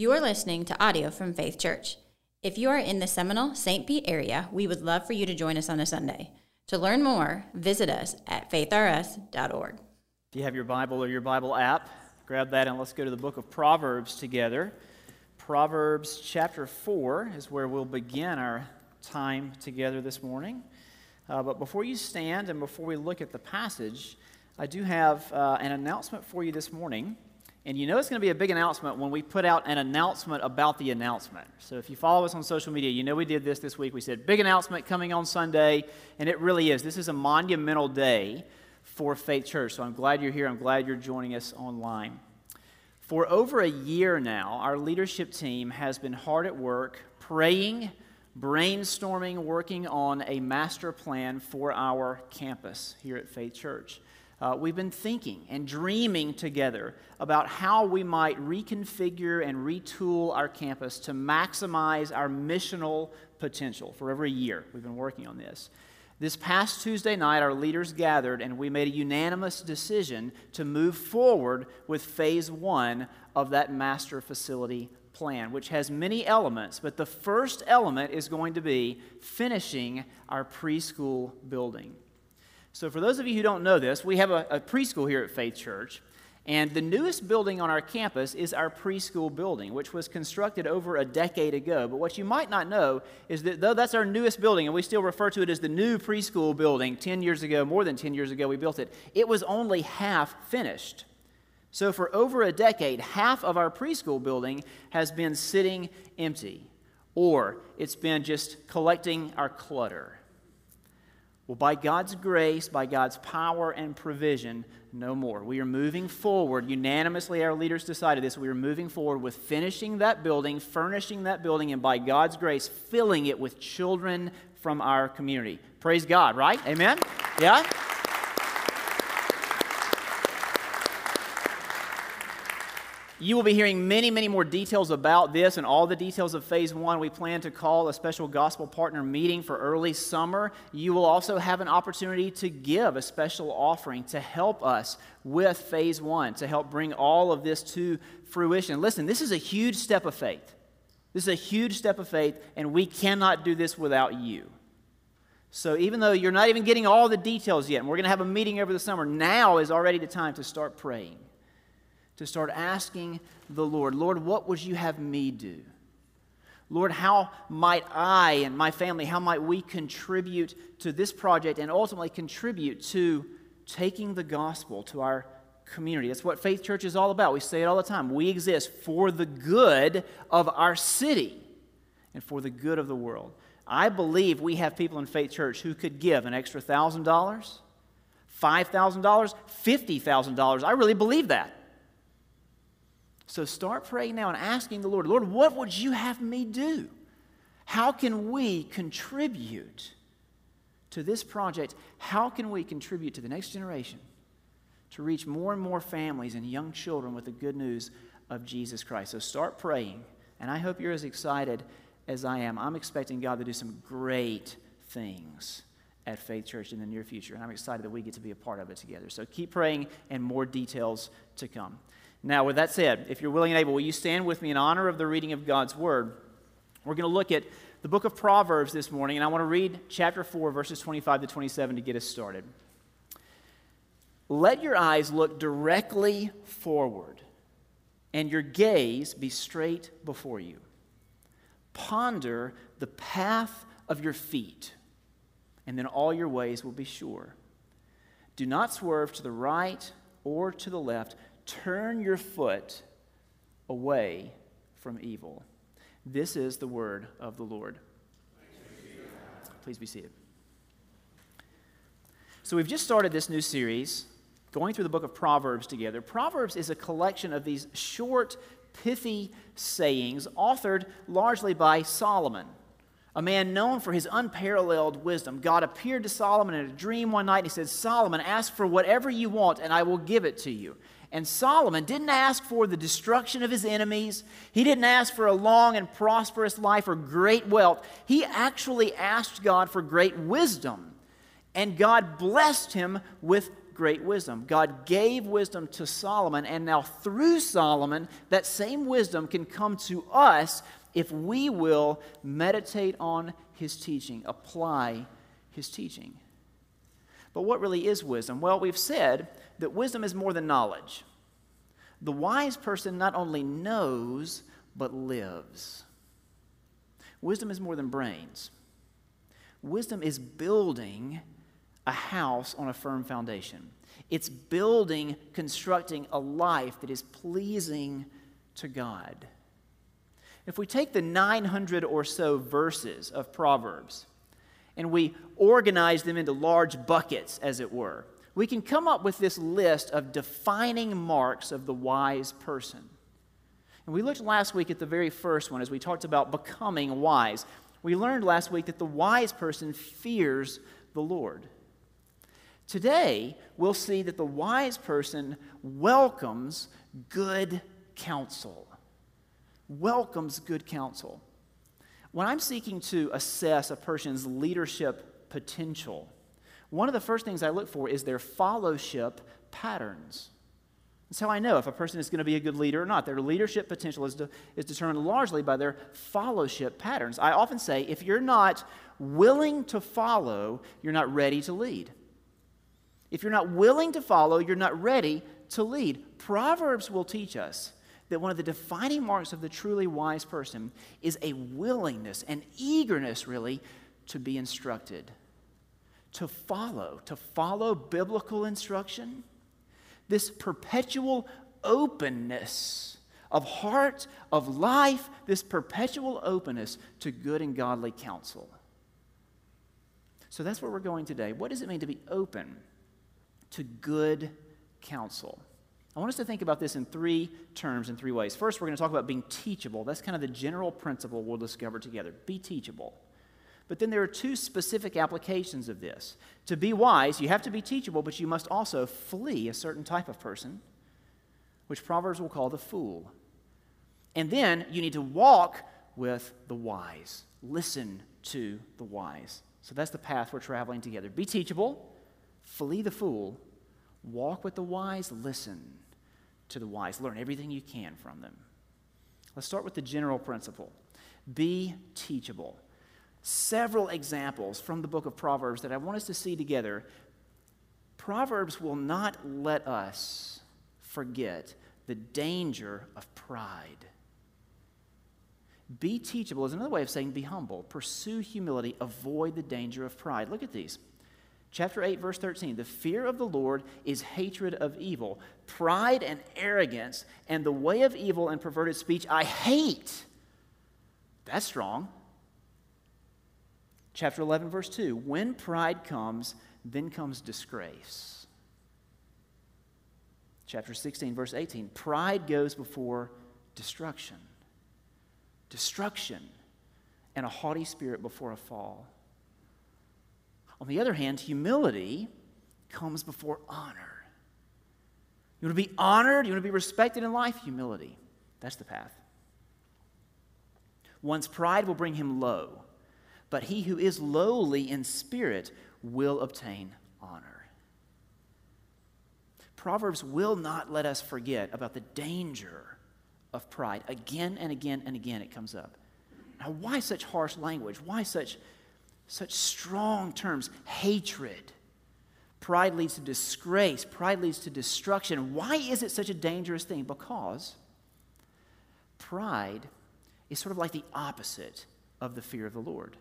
You are listening to audio from Faith Church. If you are in the Seminole, St. Pete area, we would love for you to join us on a Sunday. To learn more, visit us at faithrs.org. If you have your Bible or your Bible app, grab that and let's go to the book of Proverbs together. Proverbs chapter 4 is where we'll begin our time together this morning. Uh, but before you stand and before we look at the passage, I do have uh, an announcement for you this morning. And you know it's going to be a big announcement when we put out an announcement about the announcement. So if you follow us on social media, you know we did this this week. We said, big announcement coming on Sunday. And it really is. This is a monumental day for Faith Church. So I'm glad you're here. I'm glad you're joining us online. For over a year now, our leadership team has been hard at work praying, brainstorming, working on a master plan for our campus here at Faith Church uh, we've been thinking and dreaming together about how we might reconfigure and retool our campus to maximize our missional potential. For every year, we've been working on this. This past Tuesday night, our leaders gathered and we made a unanimous decision to move forward with phase one of that master facility plan, which has many elements. But the first element is going to be finishing our preschool building. So, for those of you who don't know this, we have a, a, preschool here at Faith Church. And the newest building on our campus is our preschool building, which was constructed over a decade ago. But what you might not know is that though that's our newest building, and we still refer to it as the new preschool building, 10 years ago, more than 10 years ago, we built it, it was only half finished. So, for over a decade, half of our preschool building has been sitting empty, or it's been just collecting our clutter. Well, by God's grace, by God's power and provision, no more. We are moving forward. Unanimously, our leaders decided this. We are moving forward with finishing that building, furnishing that building, and by God's grace, filling it with children from our community. Praise God, right? Amen? Yeah? You will be hearing many, many more details about this and all the details of phase one. We plan to call a special gospel partner meeting for early summer. You will also have an opportunity to give a special offering to help us with phase one, to help bring all of this to fruition. Listen, this is a huge step of faith. This is a huge step of faith, and we cannot do this without you. So, even though you're not even getting all the details yet, and we're going to have a meeting over the summer, now is already the time to start praying to start asking the Lord, Lord, what would you have me do? Lord, how might I and my family, how might we contribute to this project and ultimately contribute to taking the gospel to our community? That's what Faith Church is all about. We say it all the time. We exist for the good of our city and for the good of the world. I believe we have people in Faith Church who could give an extra $1,000, $5,000, $50,000. I really believe that. So start praying now and asking the Lord, Lord, what would you have me do? How can we contribute to this project? How can we contribute to the next generation to reach more and more families and young children with the good news of Jesus Christ? So start praying, and I hope you're as excited as I am. I'm expecting God to do some great things at Faith Church in the near future, and I'm excited that we get to be a part of it together. So keep praying, and more details to come. Now, with that said, if you're willing and able, will you stand with me in honor of the reading of God's Word? We're going to look at the book of Proverbs this morning, and I want to read chapter 4, verses 25 to 27 to get us started. Let your eyes look directly forward, and your gaze be straight before you. Ponder the path of your feet, and then all your ways will be sure. Do not swerve to the right or to the left Turn your foot away from evil. This is the word of the Lord. Please be seated. So, we've just started this new series going through the book of Proverbs together. Proverbs is a collection of these short, pithy sayings authored largely by Solomon, a man known for his unparalleled wisdom. God appeared to Solomon in a dream one night and he said, Solomon, ask for whatever you want and I will give it to you. And Solomon didn't ask for the destruction of his enemies. He didn't ask for a long and prosperous life or great wealth. He actually asked God for great wisdom. And God blessed him with great wisdom. God gave wisdom to Solomon, and now through Solomon, that same wisdom can come to us if we will meditate on his teaching, apply his teaching. But what really is wisdom? Well, we've said that wisdom is more than knowledge. The wise person not only knows, but lives. Wisdom is more than brains. Wisdom is building a house on a firm foundation. It's building, constructing a life that is pleasing to God. If we take the 900 or so verses of Proverbs and we organize them into large buckets, as it were, we can come up with this list of defining marks of the wise person. And we looked last week at the very first one as we talked about becoming wise. We learned last week that the wise person fears the Lord. Today, we'll see that the wise person welcomes good counsel. Welcomes good counsel. When I'm seeking to assess a person's leadership potential, one of the first things I look for is their fellowship patterns. That's how I know if a person is going to be a good leader or not. Their leadership potential is, de- is determined largely by their fellowship patterns. I often say if you're not willing to follow, you're not ready to lead. If you're not willing to follow, you're not ready to lead. Proverbs will teach us that one of the defining marks of the truly wise person is a willingness, an eagerness, really, to be instructed, to follow, to follow biblical instruction. This perpetual openness of heart, of life, this perpetual openness to good and godly counsel. So that's where we're going today. What does it mean to be open? to good counsel. I want us to think about this in three terms, in three ways. First, we're going to talk about being teachable. That's kind of the general principle we'll discover together. Be teachable. But then there are two specific applications of this. To be wise, you have to be teachable, but you must also flee a certain type of person, which Proverbs will call the fool. And then you need to walk with the wise, listen to the wise. So that's the path we're traveling together. Be teachable Flee the fool, walk with the wise, listen to the wise, learn everything you can from them. Let's start with the general principle be teachable. Several examples from the book of Proverbs that I want us to see together. Proverbs will not let us forget the danger of pride. Be teachable is another way of saying be humble. Pursue humility. Avoid the danger of pride. Look at these. Chapter 8, verse 13 The fear of the Lord is hatred of evil. Pride and arrogance and the way of evil and perverted speech I hate. That's strong. Chapter 11, verse 2 When pride comes, then comes disgrace. Chapter 16, verse 18 Pride goes before destruction. Destruction and a haughty spirit before a fall. On the other hand, humility comes before honor. You want to be honored, you want to be respected in life? Humility. That's the path. One's pride will bring him low, but he who is lowly in spirit will obtain honor. Proverbs will not let us forget about the danger of pride. Again and again and again it comes up. Now, why such harsh language? Why such such strong terms hatred. Pride leads to disgrace. Pride leads to destruction. Why is it such a dangerous thing? Because pride is sort of like the opposite of the fear of the Lord.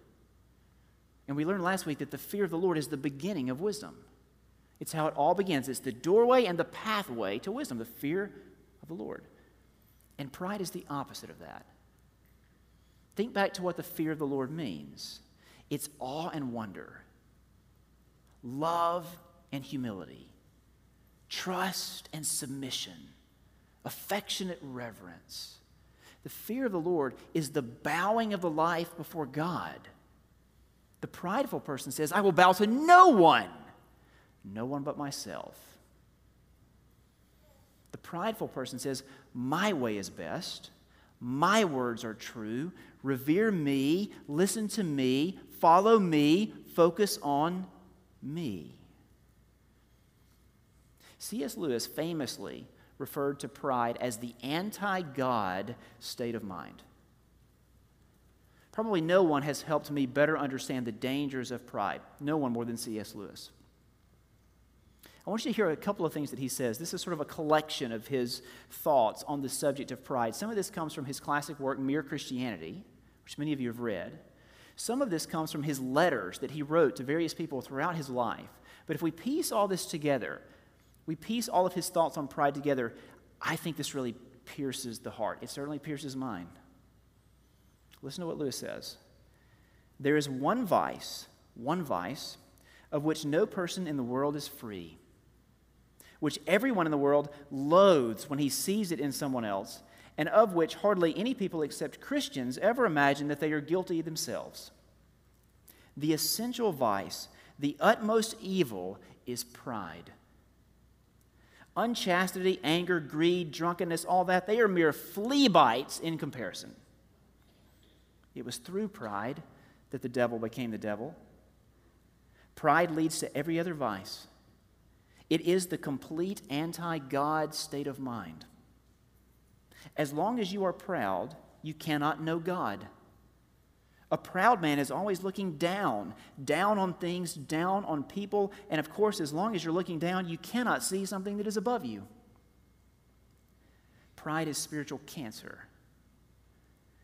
And we learned last week that the fear of the Lord is the beginning of wisdom. It's how it all begins. It's the doorway and the pathway to wisdom, the fear of the Lord. And pride is the opposite of that. Think back to what the fear of the Lord means. It's awe and wonder, love and humility, trust and submission, affectionate reverence. The fear of the Lord is the bowing of the life before God. The prideful person says, I will bow to no one, no one but myself. The prideful person says, My way is best. My words are true. Revere me. Listen to me. Follow me, focus on me. C.S. Lewis famously referred to pride as the anti God state of mind. Probably no one has helped me better understand the dangers of pride. No one more than C.S. Lewis. I want you to hear a couple of things that he says. This is sort of a collection of his thoughts on the subject of pride. Some of this comes from his classic work, Mere Christianity, which many of you have read. Some of this comes from his letters that he wrote to various people throughout his life. But if we piece all this together, we piece all of his thoughts on pride together, I think this really pierces the heart. It certainly pierces mine. Listen to what Lewis says. There is one vice, one vice, of which no person in the world is free, which everyone in the world loathes when he sees it in someone else, and of which hardly any people except Christians ever imagine that they are guilty themselves. The essential vice, the utmost evil, is pride. Unchastity, anger, greed, drunkenness, all that, they are mere flea bites in comparison. It was through pride that the devil became the devil. Pride leads to every other vice. It is the complete anti God state of mind. As long as you are proud, you cannot know God. A proud man is always looking down, down on things, down on people, and of course, as long as you're looking down, you cannot see something that is above you. Pride is spiritual cancer.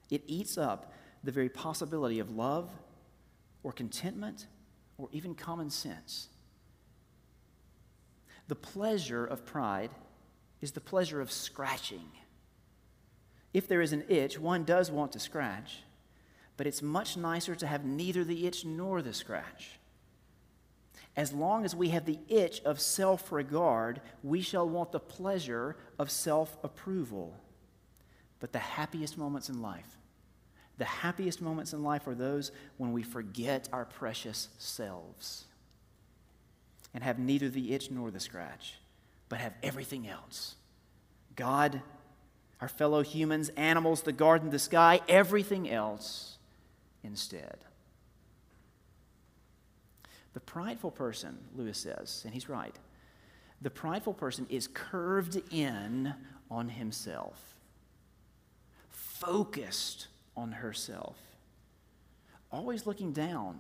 It eats up the very possibility of love or contentment or even common sense. The pleasure of pride is the pleasure of scratching. If there is an itch, one does want to scratch, but it's much nicer to have neither the itch nor the scratch. As long as we have the itch of self regard, we shall want the pleasure of self approval. But the happiest moments in life the happiest moments in life are those when we forget our precious selves and have neither the itch nor the scratch, but have everything else God, our fellow humans, animals, the garden, the sky, everything else instead. The prideful person, Lewis says, and he's right, the prideful person is curved in on himself, focused on herself, always looking down,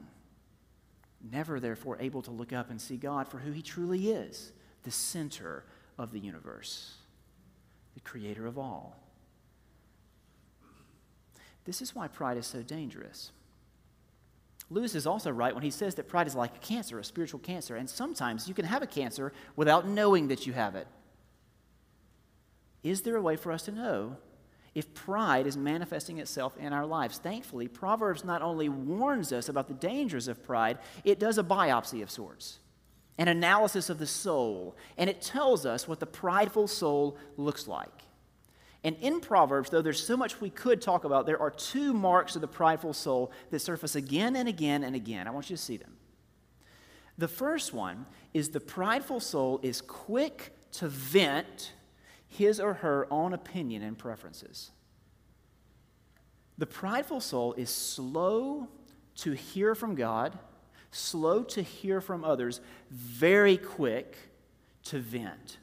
never therefore able to look up and see God for who He truly is the center of the universe, the creator of all. This is why pride is so dangerous. Lewis is also right when he says that pride is like a cancer, a spiritual cancer, and sometimes you can have a cancer without knowing that you have it. Is there a way for us to know if pride is manifesting itself in our lives. Thankfully, Proverbs not only warns us about the dangers of pride, it does a biopsy of sorts, an analysis of the soul, and it tells us what the prideful soul looks like. And in Proverbs, though there's so much we could talk about, there are two marks of the prideful soul that surface again and again and again. I want you to see them. The first one is the prideful soul is quick to vent his or her own opinion and preferences. The prideful soul is slow to hear from God, slow to hear from others, very quick to vent,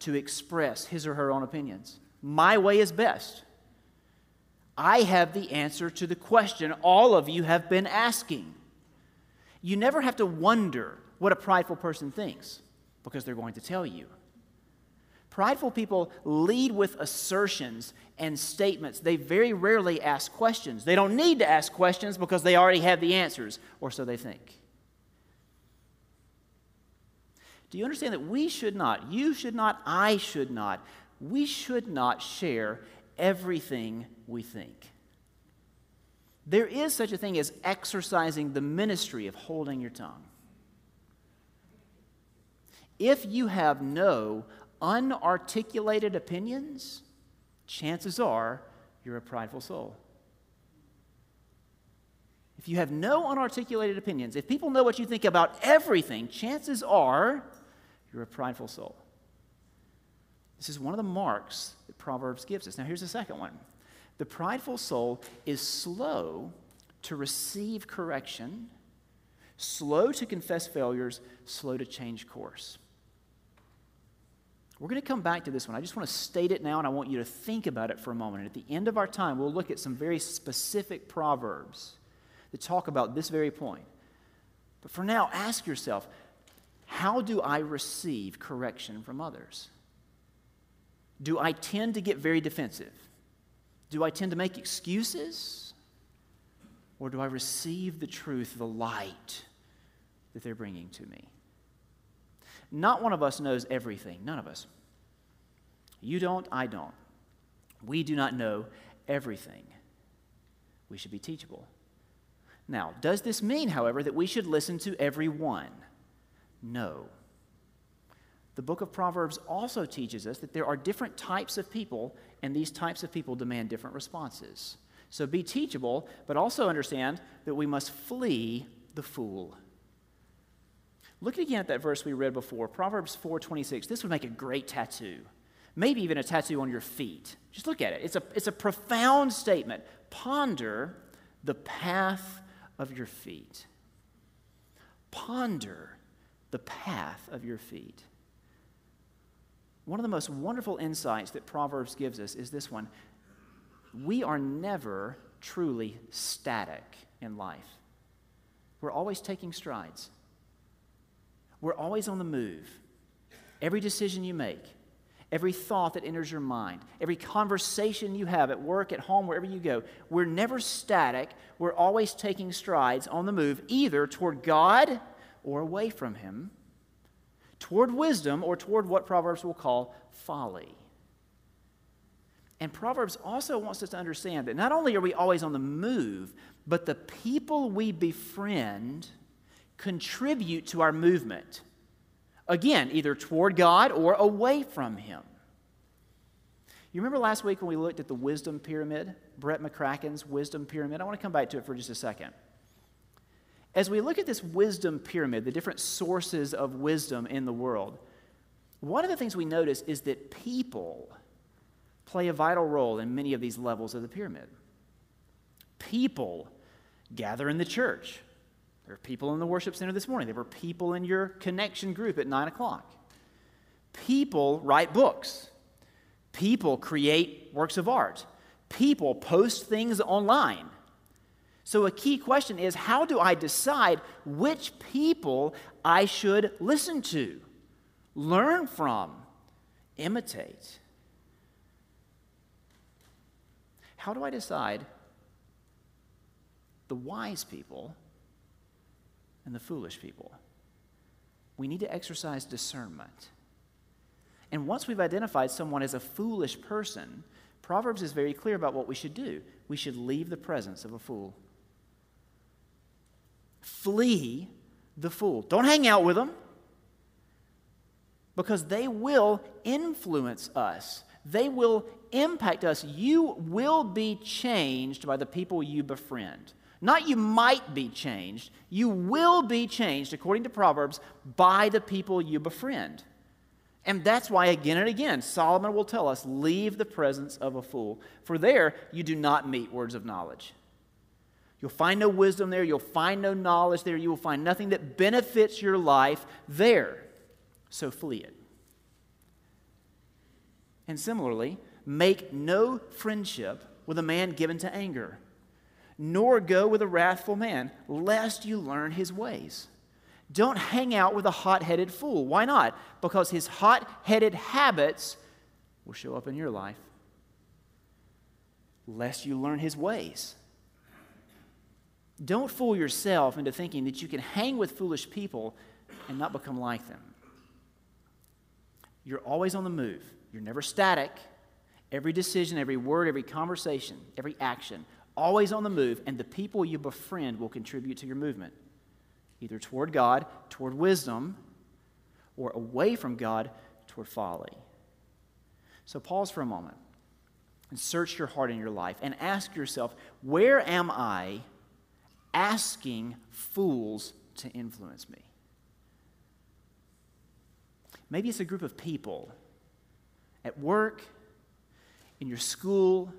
to express his or her own opinions. My way is best. I have the answer to the question all of you have been asking. You never have to wonder what a prideful person thinks because they're going to tell you. Prideful people lead with assertions and statements. They very rarely ask questions. They don't need to ask questions because they already have the answers, or so they think. Do you understand that we should not, you should not, I should not, we should not share everything we think? There is such a thing as exercising the ministry of holding your tongue. If you have no unarticulated opinions, chances are you're a prideful soul. If you have no unarticulated opinions, if people know what you think about everything, chances are you're a prideful soul. This is one of the marks that Proverbs gives us. Now, here's the second one the prideful soul is slow to receive correction, slow to confess failures, slow to change course. We're going to come back to this one. I just want to state it now, and I want you to think about it for a moment. And at the end of our time, we'll look at some very specific proverbs that talk about this very point. But for now, ask yourself how do I receive correction from others? Do I tend to get very defensive? Do I tend to make excuses? Or do I receive the truth, the light that they're bringing to me? Not one of us knows everything. None of us. You don't, I don't. We do not know everything. We should be teachable. Now, does this mean, however, that we should listen to everyone? No. The book of Proverbs also teaches us that there are different types of people, and these types of people demand different responses. So be teachable, but also understand that we must flee the fool. Look again at that verse we read before, Proverbs 4:26. This would make a great tattoo. Maybe even a tattoo on your feet. Just look at it. It's a, it's a profound statement. Ponder the path of your feet. Ponder the path of your feet. One of the most wonderful insights that Proverbs gives us is this one we are never truly static in life, we're always taking strides. We're always on the move. Every decision you make, every thought that enters your mind, every conversation you have at work, at home, wherever you go, we're never static. We're always taking strides on the move, either toward God or away from Him, toward wisdom or toward what Proverbs will call folly. And Proverbs also wants us to understand that not only are we always on the move, but the people we befriend contribute to our movement. Again, either toward God or away from Him. You remember last week when we looked at the wisdom pyramid, Brett McCracken's wisdom pyramid? I want to come back to it for just a second. As we look at this wisdom pyramid, the different sources of wisdom in the world, one of the things we notice is that people play a vital role in many of these levels of the pyramid. People gather in the church. There are people in the worship center this morning. There were people in your connection group at 9 o'clock. People write books. People create works of art. People post things online. So, a key question is how do I decide which people I should listen to, learn from, imitate? How do I decide the wise people and the foolish people. We need to exercise discernment. And once we've identified someone as a foolish person, Proverbs is very clear about what we should do. We should leave the presence of a fool. Flee the fool. Don't hang out with them because they will influence us. They will impact us. You will be changed by the people you befriend. Not you might be changed, you will be changed, according to Proverbs, by the people you befriend. And that's why, again and again, Solomon will tell us leave the presence of a fool, for there you do not meet words of knowledge. You'll find no wisdom there, you'll find no knowledge there, you will find nothing that benefits your life there. So flee it. And similarly, make no friendship with a man given to anger nor go with a wrathful man, lest you learn his ways. Don't hang out with a hot headed fool. Why not? Because his hot headed habits will show up in your life, lest you learn his ways. Don't fool yourself into thinking that you can hang with foolish people and not become like them. You're always on the move, you're never static. Every decision, every word, every conversation, every action always on the move, and the people you befriend will contribute to your movement, either toward God, toward wisdom, or away from God, toward folly. So pause for a moment and search your heart and your life and ask yourself where am I asking fools to influence me? Maybe it's a group of people at work, in your school,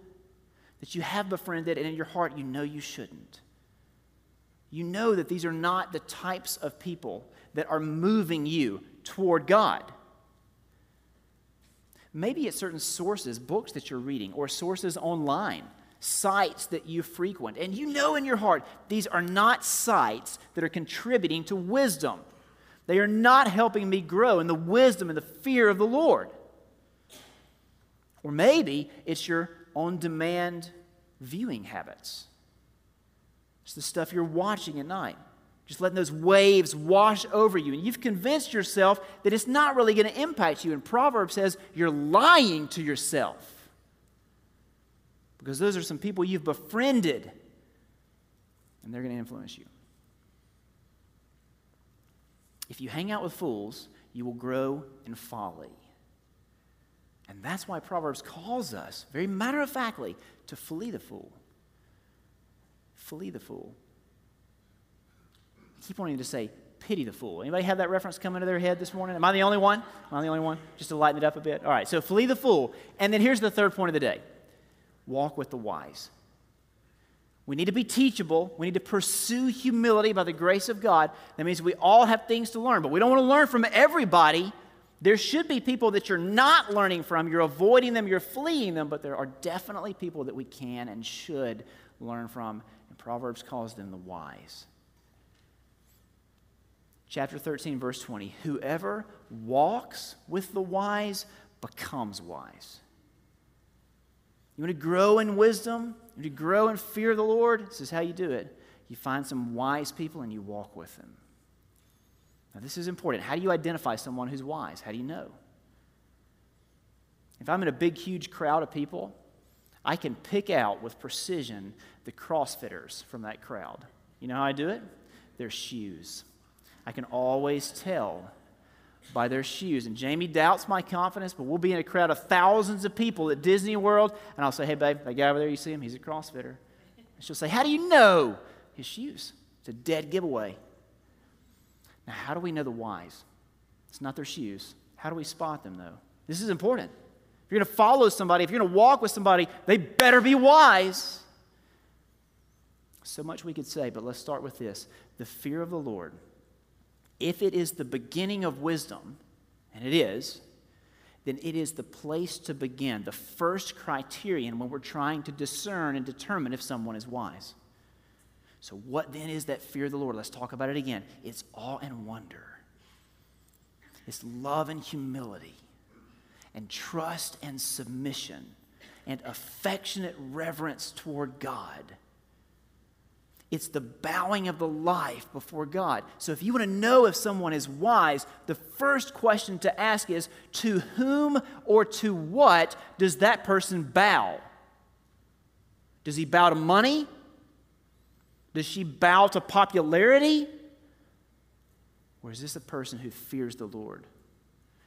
that you have befriended, and in your heart you know you shouldn't. You know that these are not the types of people that are moving you toward God. Maybe it's certain sources, books that you're reading, or sources online, sites that you frequent. And you know in your heart, these are not sites that are contributing to wisdom. They are not helping me grow in the wisdom and the fear of the Lord. Or maybe it's your on demand viewing habits. It's the stuff you're watching at night. Just letting those waves wash over you. And you've convinced yourself that it's not really going to impact you. And Proverbs says you're lying to yourself. Because those are some people you've befriended, and they're going to influence you. If you hang out with fools, you will grow in folly. And that's why Proverbs calls us, very matter of factly, to flee the fool. Flee the fool. I keep wanting to say, pity the fool. Anybody have that reference come into their head this morning? Am I the only one? Am I the only one? Just to lighten it up a bit. All right, so flee the fool. And then here's the third point of the day walk with the wise. We need to be teachable. We need to pursue humility by the grace of God. That means we all have things to learn, but we don't want to learn from everybody. There should be people that you're not learning from, you're avoiding them, you're fleeing them, but there are definitely people that we can and should learn from. And Proverbs calls them the wise. Chapter 13, verse 20 Whoever walks with the wise becomes wise. You want to grow in wisdom? You want to grow in fear of the Lord? This is how you do it. You find some wise people and you walk with them. Now, this is important. How do you identify someone who's wise? How do you know? If I'm in a big, huge crowd of people, I can pick out with precision the CrossFitters from that crowd. You know how I do it? Their shoes. I can always tell by their shoes. And Jamie doubts my confidence, but we'll be in a crowd of thousands of people at Disney World, and I'll say, Hey, babe, that guy over there, you see him? He's a CrossFitter. And she'll say, How do you know? His shoes. It's a dead giveaway. Now, how do we know the wise? It's not their shoes. How do we spot them, though? This is important. If you're going to follow somebody, if you're going to walk with somebody, they better be wise. So much we could say, but let's start with this the fear of the Lord if it is the beginning of wisdom, and it is, then it is the place to begin, the first criterion when we're trying to discern and determine if someone is wise. So, what then is that fear of the Lord? Let's talk about it again. It's awe and wonder, it's love and humility, and trust and submission, and affectionate reverence toward God it's the bowing of the life before God. So, if you want to know if someone is wise, the first question to ask is to whom or to what does that person bow? Does he bow to money? Does she bow to popularity? Or is this a person who fears the Lord,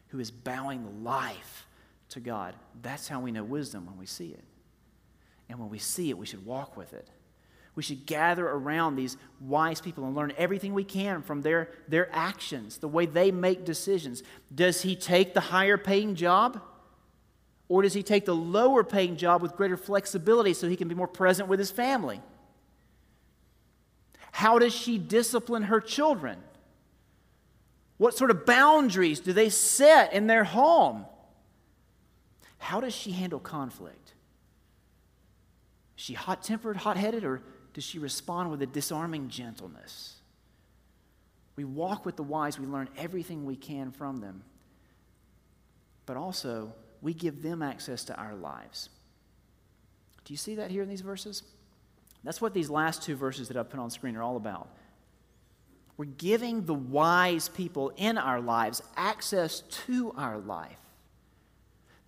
who is bowing life to God? That's how we know wisdom when we see it. And when we see it, we should walk with it. We should gather around these wise people and learn everything we can from their, their actions, the way they make decisions. Does he take the higher paying job? Or does he take the lower paying job with greater flexibility so he can be more present with his family? How does she discipline her children? What sort of boundaries do they set in their home? How does she handle conflict? Is she hot tempered, hot headed, or does she respond with a disarming gentleness? We walk with the wise, we learn everything we can from them. But also, we give them access to our lives. Do you see that here in these verses? That's what these last two verses that I've put on screen are all about. We're giving the wise people in our lives access to our life.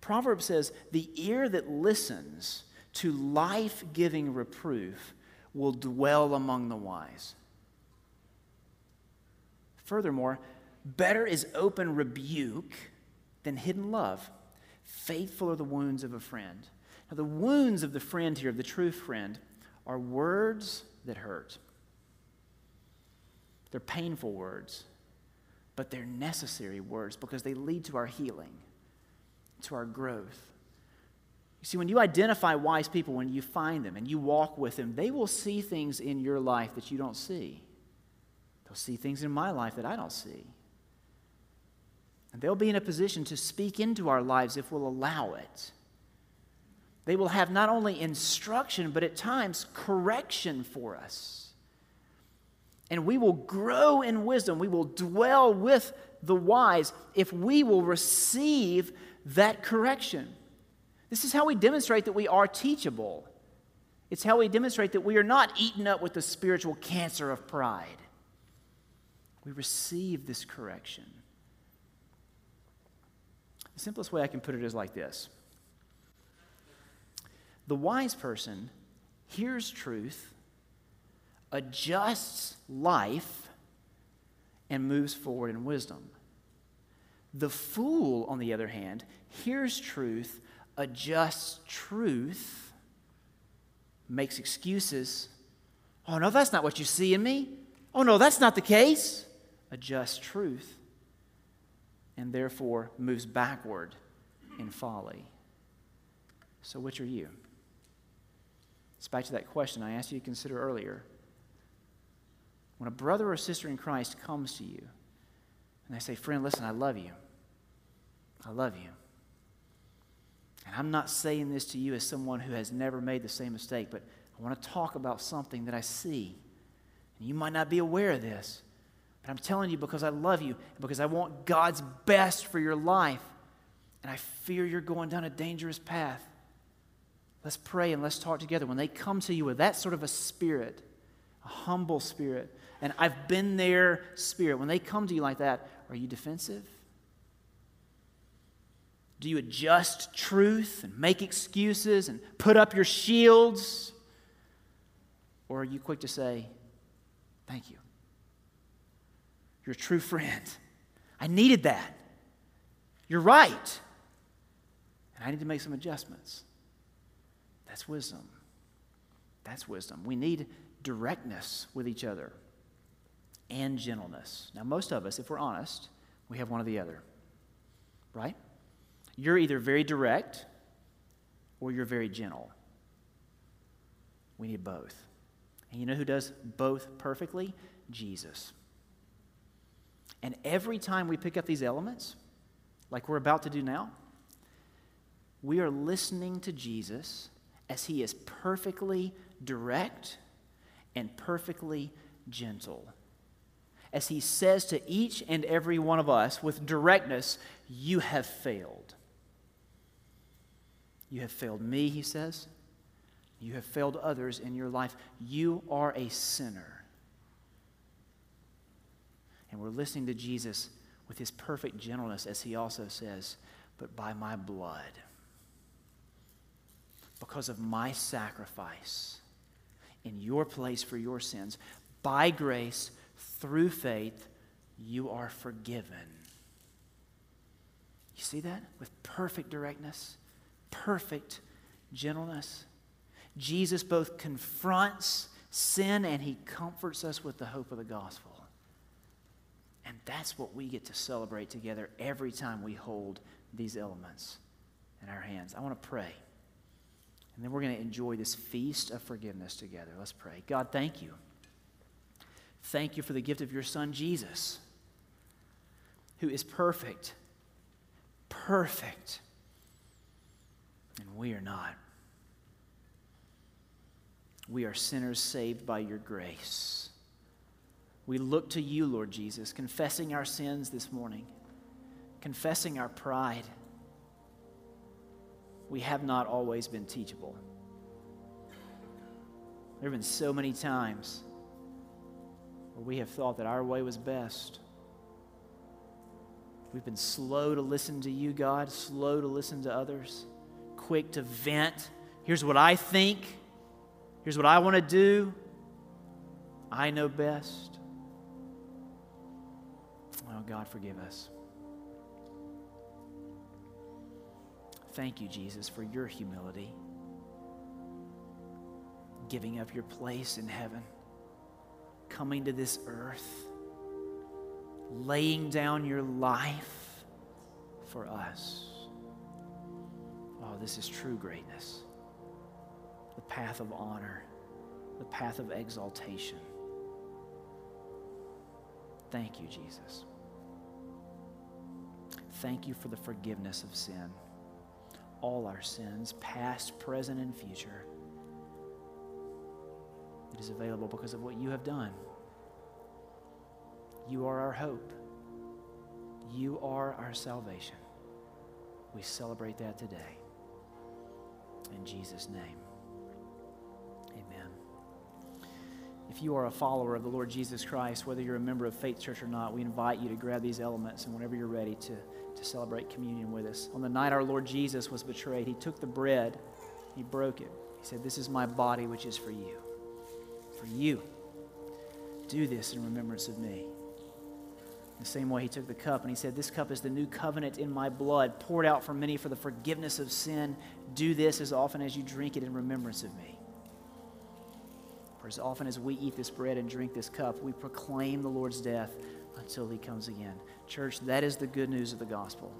Proverbs says, The ear that listens to life giving reproof will dwell among the wise. Furthermore, better is open rebuke than hidden love. Faithful are the wounds of a friend. Now, the wounds of the friend here, of the true friend, are words that hurt. They're painful words, but they're necessary words because they lead to our healing, to our growth. You see, when you identify wise people, when you find them and you walk with them, they will see things in your life that you don't see. They'll see things in my life that I don't see. And they'll be in a position to speak into our lives if we'll allow it. They will have not only instruction, but at times correction for us. And we will grow in wisdom. We will dwell with the wise if we will receive that correction. This is how we demonstrate that we are teachable. It's how we demonstrate that we are not eaten up with the spiritual cancer of pride. We receive this correction. The simplest way I can put it is like this The wise person hears truth, adjusts life, and moves forward in wisdom. The fool, on the other hand, hears truth, adjusts truth, makes excuses. Oh, no, that's not what you see in me. Oh, no, that's not the case. Adjusts truth and therefore moves backward in folly. So, which are you? It's back to that question I asked you to consider earlier. When a brother or sister in Christ comes to you and they say, Friend, listen, I love you. I love you. And I'm not saying this to you as someone who has never made the same mistake, but I want to talk about something that I see. And you might not be aware of this, but I'm telling you because I love you, because I want God's best for your life. And I fear you're going down a dangerous path. Let's pray and let's talk together. When they come to you with that sort of a spirit, a humble spirit, and I've been there spirit, when they come to you like that, are you defensive? Do you adjust truth and make excuses and put up your shields? Or are you quick to say, Thank you? You're a true friend. I needed that. You're right. And I need to make some adjustments. That's wisdom. That's wisdom. We need directness with each other and gentleness. Now, most of us, if we're honest, we have one or the other, right? You're either very direct or you're very gentle. We need both. And you know who does both perfectly? Jesus. And every time we pick up these elements, like we're about to do now, we are listening to Jesus as he is perfectly direct and perfectly gentle. As he says to each and every one of us with directness, You have failed. You have failed me, he says. You have failed others in your life. You are a sinner. And we're listening to Jesus with his perfect gentleness, as he also says, but by my blood, because of my sacrifice in your place for your sins, by grace, through faith, you are forgiven. You see that? With perfect directness perfect gentleness. Jesus both confronts sin and he comforts us with the hope of the gospel. And that's what we get to celebrate together every time we hold these elements in our hands. I want to pray. And then we're going to enjoy this feast of forgiveness together. Let's pray. God, thank you. Thank you for the gift of your son, Jesus, who is perfect. Perfect and we are not. We are sinners saved by your grace. We look to you, Lord Jesus, confessing our sins this morning, confessing our pride. We have not always been teachable. There have been so many times where we have thought that our way was best. We've been slow to listen to you, God, slow to listen to others quick to vent. Here's what I think. Here's what I want to do. I know best. Oh, God, forgive us. Thank you, Jesus, for your humility, giving up your place in heaven, coming to this earth, laying down your life for us. Oh, this is true greatness. The path of honor, the path of exaltation. Thank you, Jesus. thank you for the forgiveness of sin. All our sins, past, present, and future. It is available because of what you have done. You are our hope. You are our salvation. We celebrate that today. In Jesus' name, amen. If you are a follower of the Lord Jesus Christ, whether you're a member of Faith Church or not, we invite you to grab these elements and whenever you're ready to, to celebrate communion with us. On the night our Lord Jesus was betrayed, he took the bread, he broke it. He said, This is my body, which is for you. For you. Do this in remembrance of me. The same way he took the cup and he said, This cup is the new covenant in my blood, poured out for many for the forgiveness of sin. Do this as often as you drink it in remembrance of me. For as often as we eat this bread and drink this cup, we proclaim the Lord's death until he comes again. Church, that is the good news of the gospel.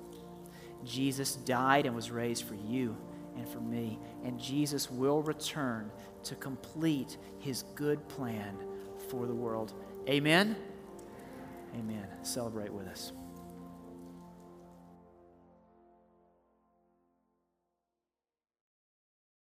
Jesus died and was raised for you and for me, and Jesus will return to complete his good plan for the world. Amen. Amen. Celebrate with us.